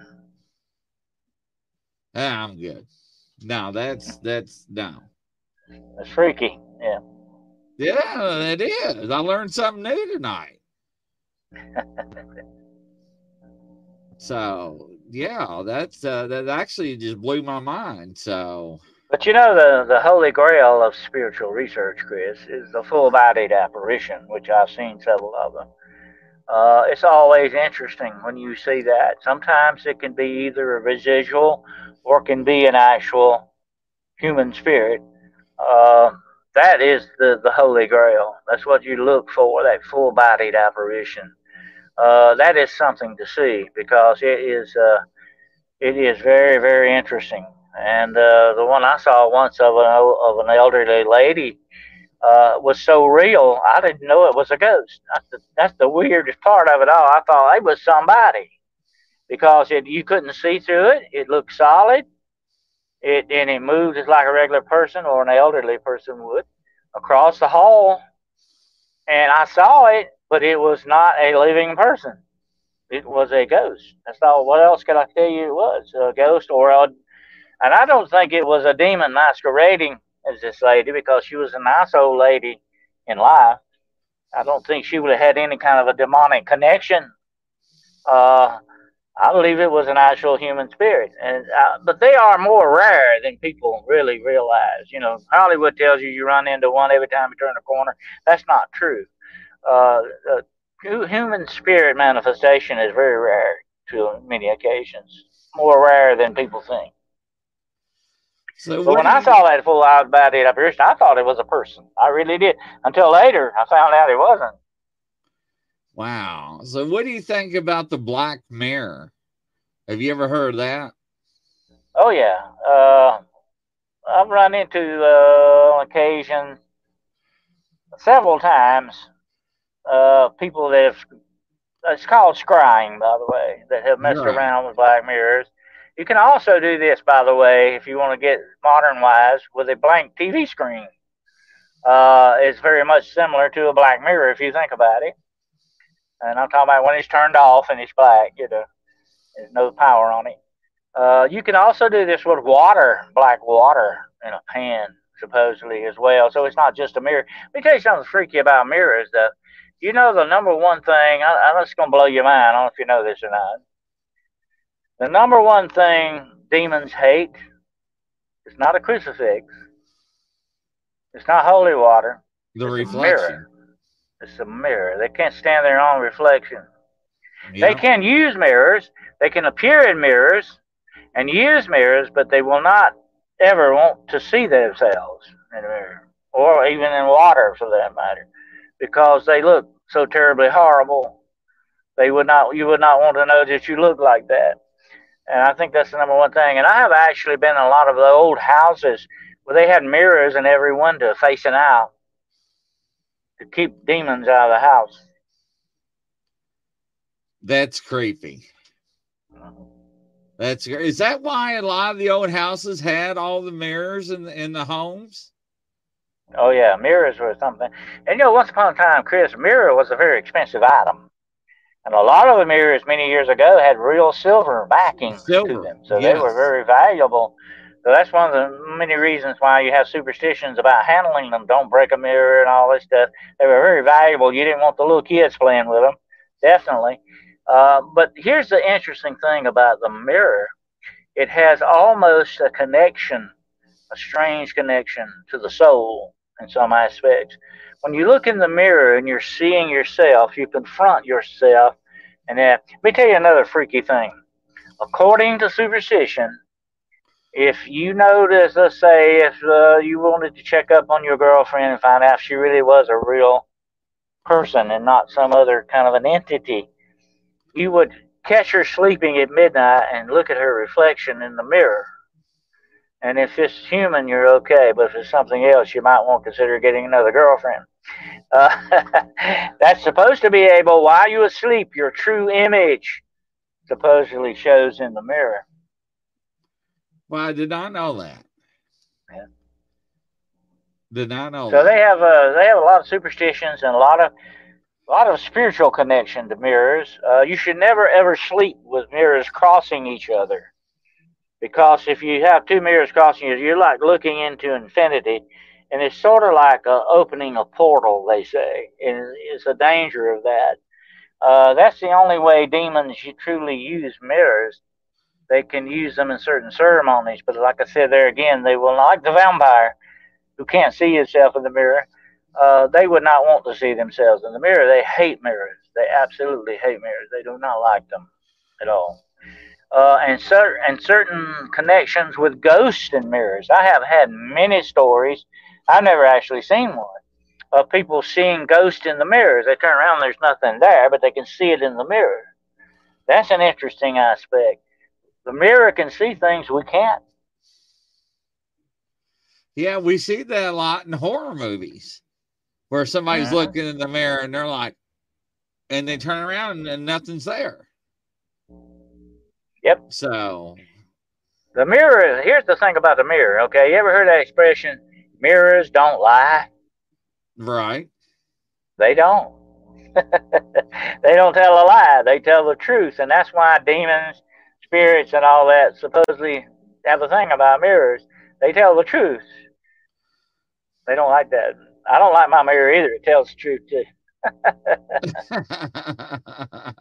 Yeah, I'm good. No, that's that's no. It's freaky. Yeah. Yeah, it is. I learned something new tonight. so yeah, that's uh, that actually just blew my mind. So But you know the the holy grail of spiritual research, Chris, is the full-bodied apparition, which I've seen several of them. Uh, it's always interesting when you see that. Sometimes it can be either a residual or can be an actual human spirit. Uh, that is the, the holy grail. That's what you look for, that full bodied apparition. Uh, that is something to see because it is uh, it is very, very interesting. And uh, the one I saw once of an, of an elderly lady uh, was so real, I didn't know it was a ghost. That's the, weirdest part of it all. I thought it was somebody because it, you couldn't see through it. It looked solid. It and it moved just like a regular person or an elderly person would across the hall. And I saw it, but it was not a living person. It was a ghost. That's all. What else could I tell you? It was a ghost or a, and I don't think it was a demon masquerading as this lady because she was a nice old lady in life. I don't think she would have had any kind of a demonic connection. Uh, I believe it was an actual human spirit, and uh, but they are more rare than people really realize. You know, Hollywood tells you you run into one every time you turn a corner. That's not true. Uh, human spirit manifestation is very rare to many occasions, more rare than people think. So what when I saw that full out bodied apparition, I thought it was a person. I really did. Until later, I found out it wasn't. Wow. So what do you think about the Black Mirror? Have you ever heard of that? Oh yeah, uh, I've run into uh, on occasion several times uh, people that have. It's called scrying, by the way, that have messed Right. around with black mirrors. You can also do this, by the way, if you want to get modern wise, with a blank TV screen. Uh, it's very much similar to a black mirror if you think about it. And I'm talking about when it's turned off and it's black, you know, there's no power on it. Uh, you can also do this with water, black water in a pan, supposedly as well. So it's not just a mirror. Let me tell you something freaky about mirrors, though. You know the number one thing. I, I'm just gonna blow your mind. I don't know if you know this or not. The number one thing demons hate is not a crucifix. It's not holy water. The it's reflection. A mirror. It's a mirror. They can't stand their own reflection. Yeah. They can use mirrors. They can appear in mirrors and use mirrors, but they will not ever want to see themselves in a mirror, or even in water for that matter, because they look so terribly horrible. They would not. You would not want to know that you look like that. And I think that's the number one thing. And I have actually been in a lot of the old houses where they had mirrors in every window facing out to keep demons out of the house. That's creepy. That's is that why a lot of the old houses had all the mirrors in the in the homes? Oh yeah, mirrors were something. And you know, once upon a time, Chris, mirror was a very expensive item. And a lot of the mirrors many years ago had real silver backing Silver, to them. So yes. they were very valuable. So that's one of the many reasons why you have superstitions about handling them. Don't break a mirror and all this stuff. They were very valuable. You didn't want the little kids playing with them, definitely. Uh, but here's the interesting thing about the mirror it has almost a connection, a strange connection to the soul in some aspects. When you look in the mirror and you're seeing yourself, you confront yourself. And that, let me tell you another freaky thing. According to superstition, if you notice, let's say, if uh, you wanted to check up on your girlfriend and find out if she really was a real person and not some other kind of an entity, you would catch her sleeping at midnight and look at her reflection in the mirror. And if it's human, you're okay. But if it's something else, you might want to consider getting another girlfriend. Uh, that's supposed to be able, while you asleep, your true image supposedly shows in the mirror. Well, I did not know that. Yeah. Did not know. So that. they have uh, they have a lot of superstitions and a lot of a lot of spiritual connection to mirrors. Uh, you should never ever sleep with mirrors crossing each other, because if you have two mirrors crossing you, you're like looking into infinity, and it's sort of like uh, opening a portal. They say, and it's a danger of that. Uh, that's the only way demons you truly use mirrors. They can use them in certain ceremonies, but like I said there again, they will not like the vampire who can't see himself in the mirror uh, they would not want to see themselves in the mirror. They hate mirrors. They absolutely hate mirrors. They do not like them at all. Uh, and, cer- and certain connections with ghosts and mirrors. I have had many stories. I've never actually seen one of people seeing ghosts in the mirrors. They turn around, there's nothing there, but they can see it in the mirror. That's an interesting aspect. The mirror can see things we can't. Yeah, we see that a lot in horror movies where somebody's Uh-huh. looking in the mirror and they're like, and they turn around and nothing's there. Yep. So, The mirror, here's the thing about the mirror, okay? You ever heard that expression, mirrors don't lie? right. They don't. they don't tell a lie. They tell the truth. And that's why demons, spirits, and all that supposedly have a thing about mirrors. They tell the truth. They don't like that. I don't like my mirror either. It tells the truth too.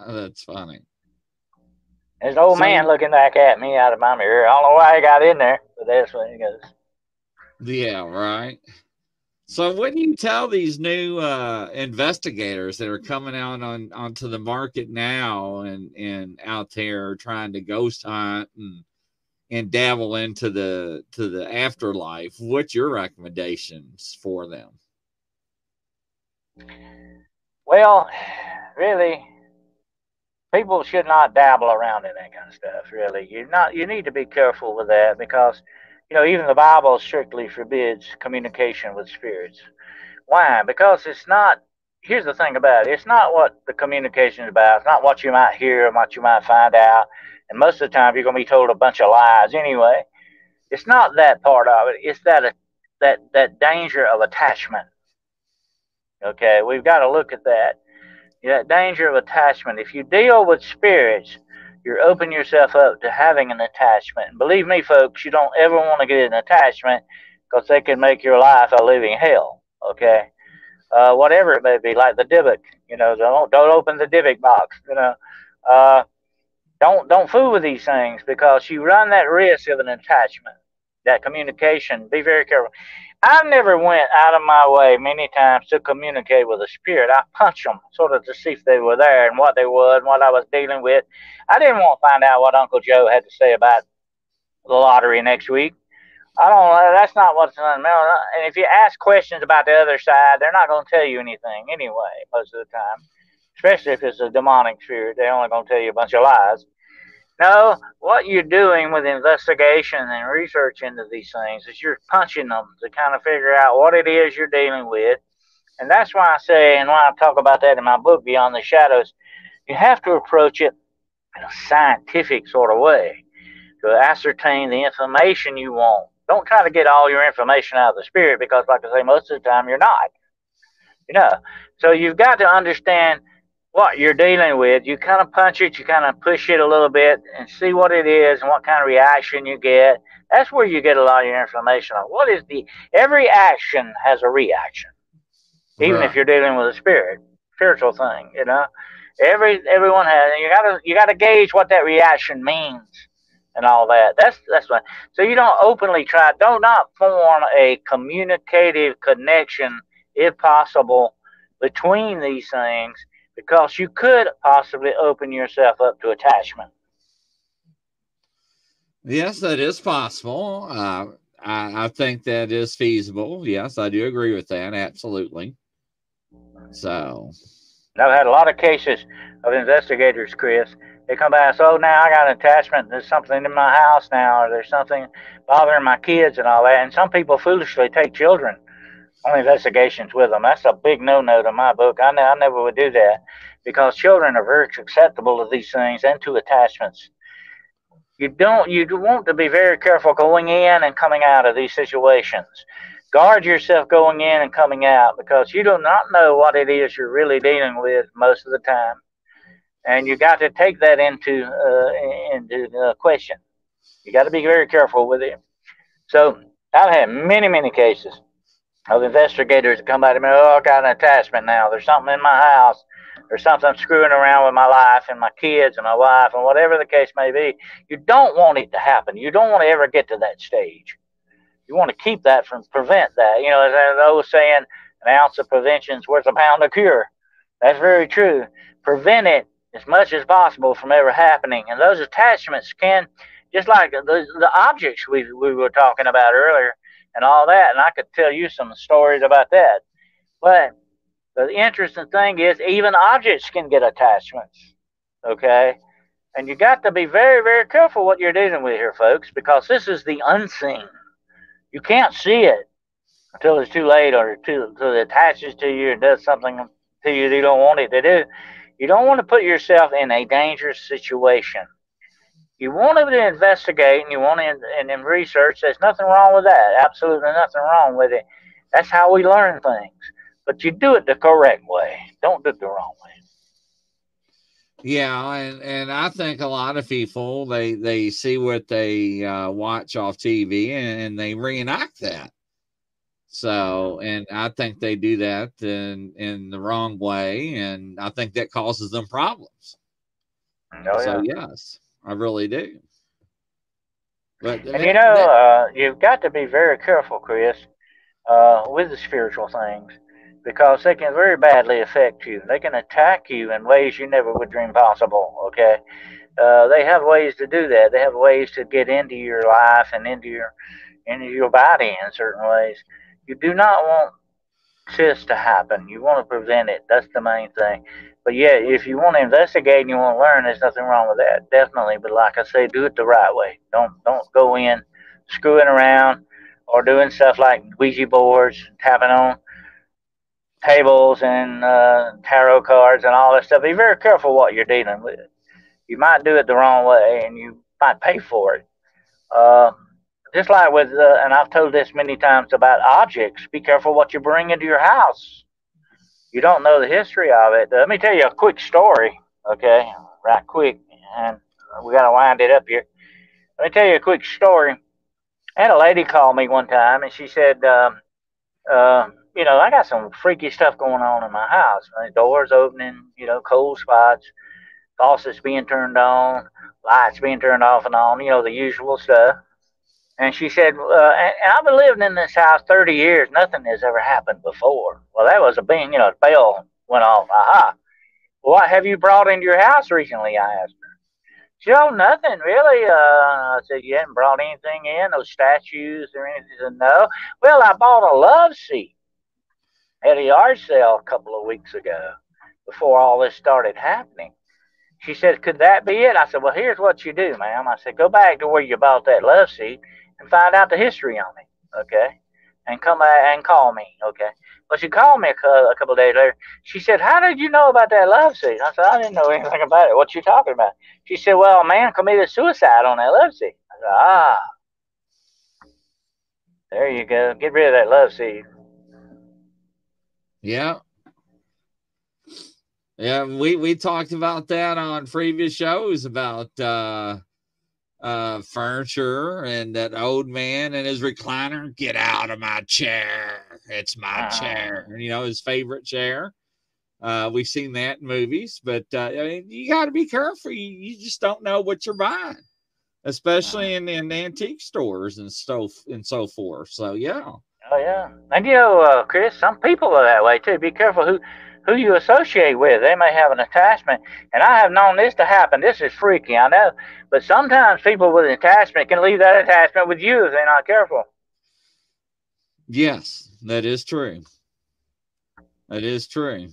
That's funny. There's an old So- man looking back at me out of my mirror. I don't know why he got in there, but that's what he goes. Yeah, right. So what do you tell these new uh, investigators that are coming out on onto the market now and and out there trying to ghost hunt and and dabble into the to the afterlife? What's your recommendations for them? Well, really, people should not dabble around in that kind of stuff. Really, you not you need to be careful with that because you know even the Bible strictly forbids communication with spirits. Why? Because it's not. Here's the thing about it: it's not what the communication is about. It's not what you might hear and what you might find out. And most of the time, you're going to be told a bunch of lies anyway. It's not that part of it. It's that that that danger of attachment. Okay, we've got to look at that. That danger of attachment. If you deal with spirits, you're opening yourself up to having an attachment. And believe me, folks, you don't ever want to get an attachment because they can make your life a living hell. Okay, uh, whatever it may be, like the Dybbuk. You know, don't don't open the Dybbuk box. You know, uh, don't don't fool with these things because you run that risk of an attachment, that communication. Be very careful. I never went out of my way many times to communicate with a spirit. I punched them sort of to see if they were there and what they were and what I was dealing with. I didn't want to find out what Uncle Joe had to say about the lottery next week. I don't. That's not what's on the And if you ask questions about the other side, they're not going to tell you anything anyway. Most of the time, especially if it's a demonic spirit, they're only going to tell you a bunch of lies. No, what you're doing with investigation and research into these things is you're punching them to kind of figure out what it is you're dealing with. And that's why I say, and why I talk about that in my book, Beyond the Shadows, you have to approach it in a scientific sort of way to ascertain the information you want. Don't try to get all your information out of the spirit because, like I say, most of the time you're not. You know, so you've got to understand what you're dealing with. You kind of punch it, you kind of push it a little bit and see what it is and what kind of reaction you get. That's where you get a lot of your information on. What is the every action has a reaction, even right. if you're dealing with a spirit, spiritual thing. You know, every everyone has. You gotta you gotta gauge what that reaction means and all that. That's that's what. So you don't openly try. Don't not form a communicative connection, if possible, between these things because you could possibly open yourself up to attachment. Yes, that is possible. Uh, I, I, think that is feasible. Yes, I do agree with that. Absolutely. So, I've had a lot of cases of investigators, Chris. They come back and say, "Oh, now I got an attachment. There's something in my house now, or there's something bothering my kids and all that." And some people foolishly take children on investigations with them. That's a big no-no to my book. I, ne- I never would do that because children are very susceptible to these things and to attachments. You don't. You want to be very careful going in and coming out of these situations. Guard yourself going in and coming out because you do not know what it is you're really dealing with most of the time, and you got to take that into uh, into uh, question. You got to be very careful with it. So I've had many, many cases of investigators that come by to me, oh, I got an attachment now. There's something in my house. There's something screwing around with my life and my kids and my wife and whatever the case may be. You don't want it to happen. You don't want to ever get to that stage. You want to keep that from prevent that. You know, as I was saying, an ounce of prevention is worth a pound of cure. That's very true. Prevent it as much as possible from ever happening. And those attachments can, just like the, the objects we, we were talking about earlier, and all that. And I could tell you some stories about that. But the interesting thing is, even objects can get attachments. Okay. And you got to be very, very careful what you're dealing with here, folks, because this is the unseen. You can't see it until it's too late or until, until it attaches to you and does something to you that you don't want it to do. You don't want to put yourself in a dangerous situation you want to investigate and you want to and, and research. There's nothing wrong with that. Absolutely nothing wrong with it. That's how we learn things. But you do it the correct way. Don't do it the wrong way. Yeah, and, and I think a lot of people they they see what they uh, watch off TV and, and they reenact that. So, and I think they do that in in the wrong way, and I think that causes them problems. Oh, so yeah. yes. I really do. But and you know, uh, you've got to be very careful, Chris, uh, with the spiritual things because they can very badly affect you. They can attack you in ways you never would dream possible. Okay, uh, they have ways to do that. They have ways to get into your life and into your into your body in certain ways. You do not want this to happen. You want to prevent it. That's the main thing. But yeah, if you want to investigate and you want to learn, there's nothing wrong with that, definitely. But like I say, do it the right way. Don't don't go in screwing around or doing stuff like Ouija boards, tapping on tables and uh, tarot cards and all that stuff. Be very careful what you're dealing with. You might do it the wrong way and you might pay for it. Uh, just like with, uh, and I've told this many times about objects. Be careful what you bring into your house you don't know the history of it, let me tell you a quick story, okay? Right quick, and we got to wind it up here. Let me tell you a quick story. I had a lady call me one time, and she said, um, uh, you know, I got some freaky stuff going on in my house. My doors opening, you know, cold spots, faucets being turned on, lights being turned off and on, you know, the usual stuff. And she said, uh, and, I've been living in this house 30 years. Nothing has ever happened before. Well, that was a bing, you know, a bell went off. Aha. What have you brought into your house recently? I asked her. She said, oh, nothing really. Uh, I said, you hadn't brought anything in, no statues or anything? She said, no. Well, I bought a love seat at a yard sale a couple of weeks ago before all this started happening. She said, Could that be it? I said, Well, here's what you do, ma'am. I said, Go back to where you bought that love seat and find out the history on me, okay? And come back and call me, okay? Well, she called me a, a couple days later. She said, How did you know about that love seat? I said, I didn't know anything about it. What you talking about? She said, Well, a man committed suicide on that love seat. I said, Ah. There you go. Get rid of that love seat. Yeah. Yeah, we we talked about that on previous shows about uh uh furniture and that old man and his recliner. Get out of my chair. It's my Ah. chair. You know, his favorite chair. Uh we've seen that in movies, but uh I mean you gotta be careful. You, you just don't know what you're buying, especially in, in antique stores and stuff and so forth. So yeah. Oh yeah, and you know, uh, Chris, some people are that way too. Be careful who who you associate with. They may have an attachment, and I have known this to happen. This is freaky, I know, but sometimes people with an attachment can leave that attachment with you if they're not careful. Yes, that is true. That is true.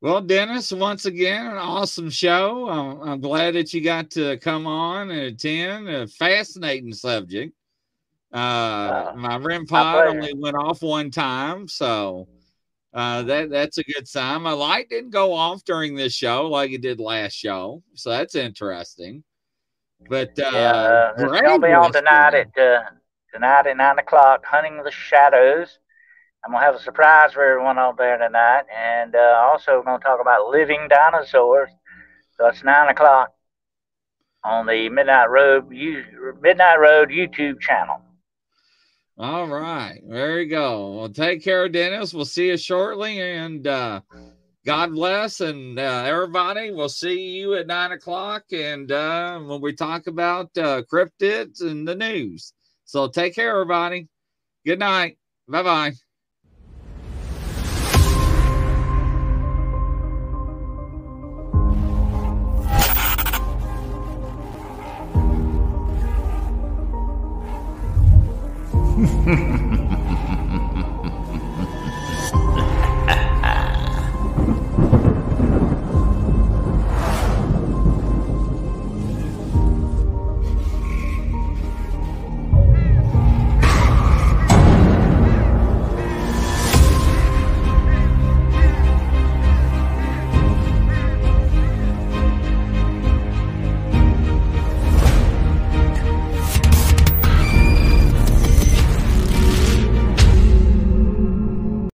Well, Dennis, once again, an awesome show. I'm, I'm glad that you got to come on and attend. A fascinating subject. Uh, Uh, my REM pod only went off one time, so uh, that that's a good sign. My light didn't go off during this show like it did last show, so that's interesting. But uh, yeah, uh, it's gonna be on tonight at uh, tonight at nine o'clock. Hunting the Shadows. I'm gonna have a surprise for everyone out there tonight, and uh, also gonna talk about living dinosaurs. So it's nine o'clock on the Midnight Road you, Midnight Road YouTube channel. All right. There you go. Well, take care, Dennis. We'll see you shortly. And uh, God bless. And uh, everybody, we'll see you at nine o'clock. And uh, when we talk about uh, cryptids and the news. So take care, everybody. Good night. Bye bye. Mm-hmm.